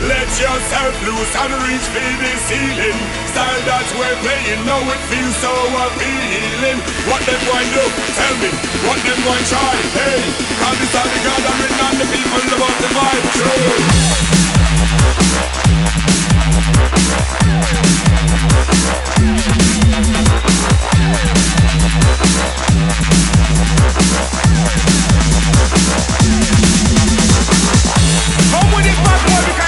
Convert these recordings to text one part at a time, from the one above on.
Let yourself loose and reach for the ceiling. Style that we're playing, now it feels so appealing. What them going do? Tell me. What them going try? Hey, cause this all the gathering and the people about the vibe. Come with it, bad boy, because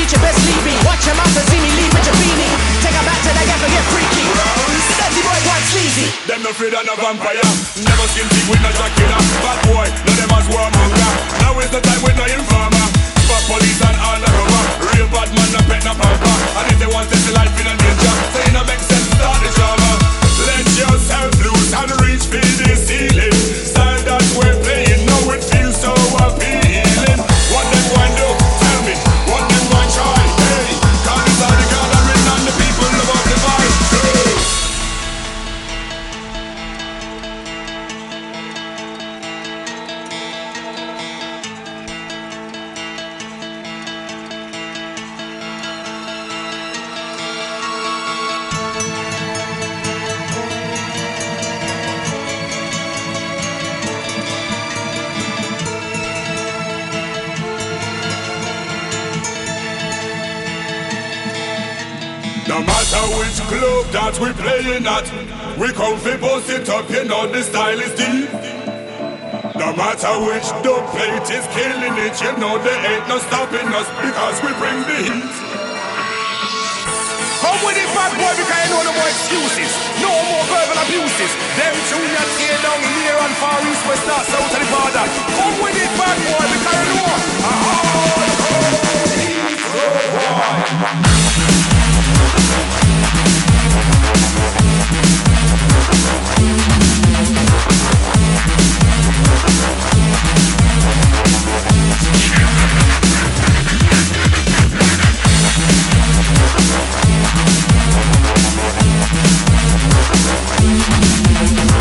if you best leave me. Watch your mouth and see me leave with your beanie. Take her back to the and get freaky. Dirty boy, quite sleazy. Them no afraid of no vampire Never skin deep with no Dracula Bad boy, no them as warm Now is the time with no informer Fuck police and all the cover Real bad man, no pet, no pamper And if they want to see life in a the is deep. No matter which the plate is killing it, you know there ain't no stopping us because we bring the heat. Come with it, bad boy, because you know no more excuses. No more verbal abuses. Them two that tear down here on far east, west, north, south, and the border. Come with it, bad boy, because you know. a hardcore boy. Yeah.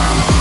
Wow.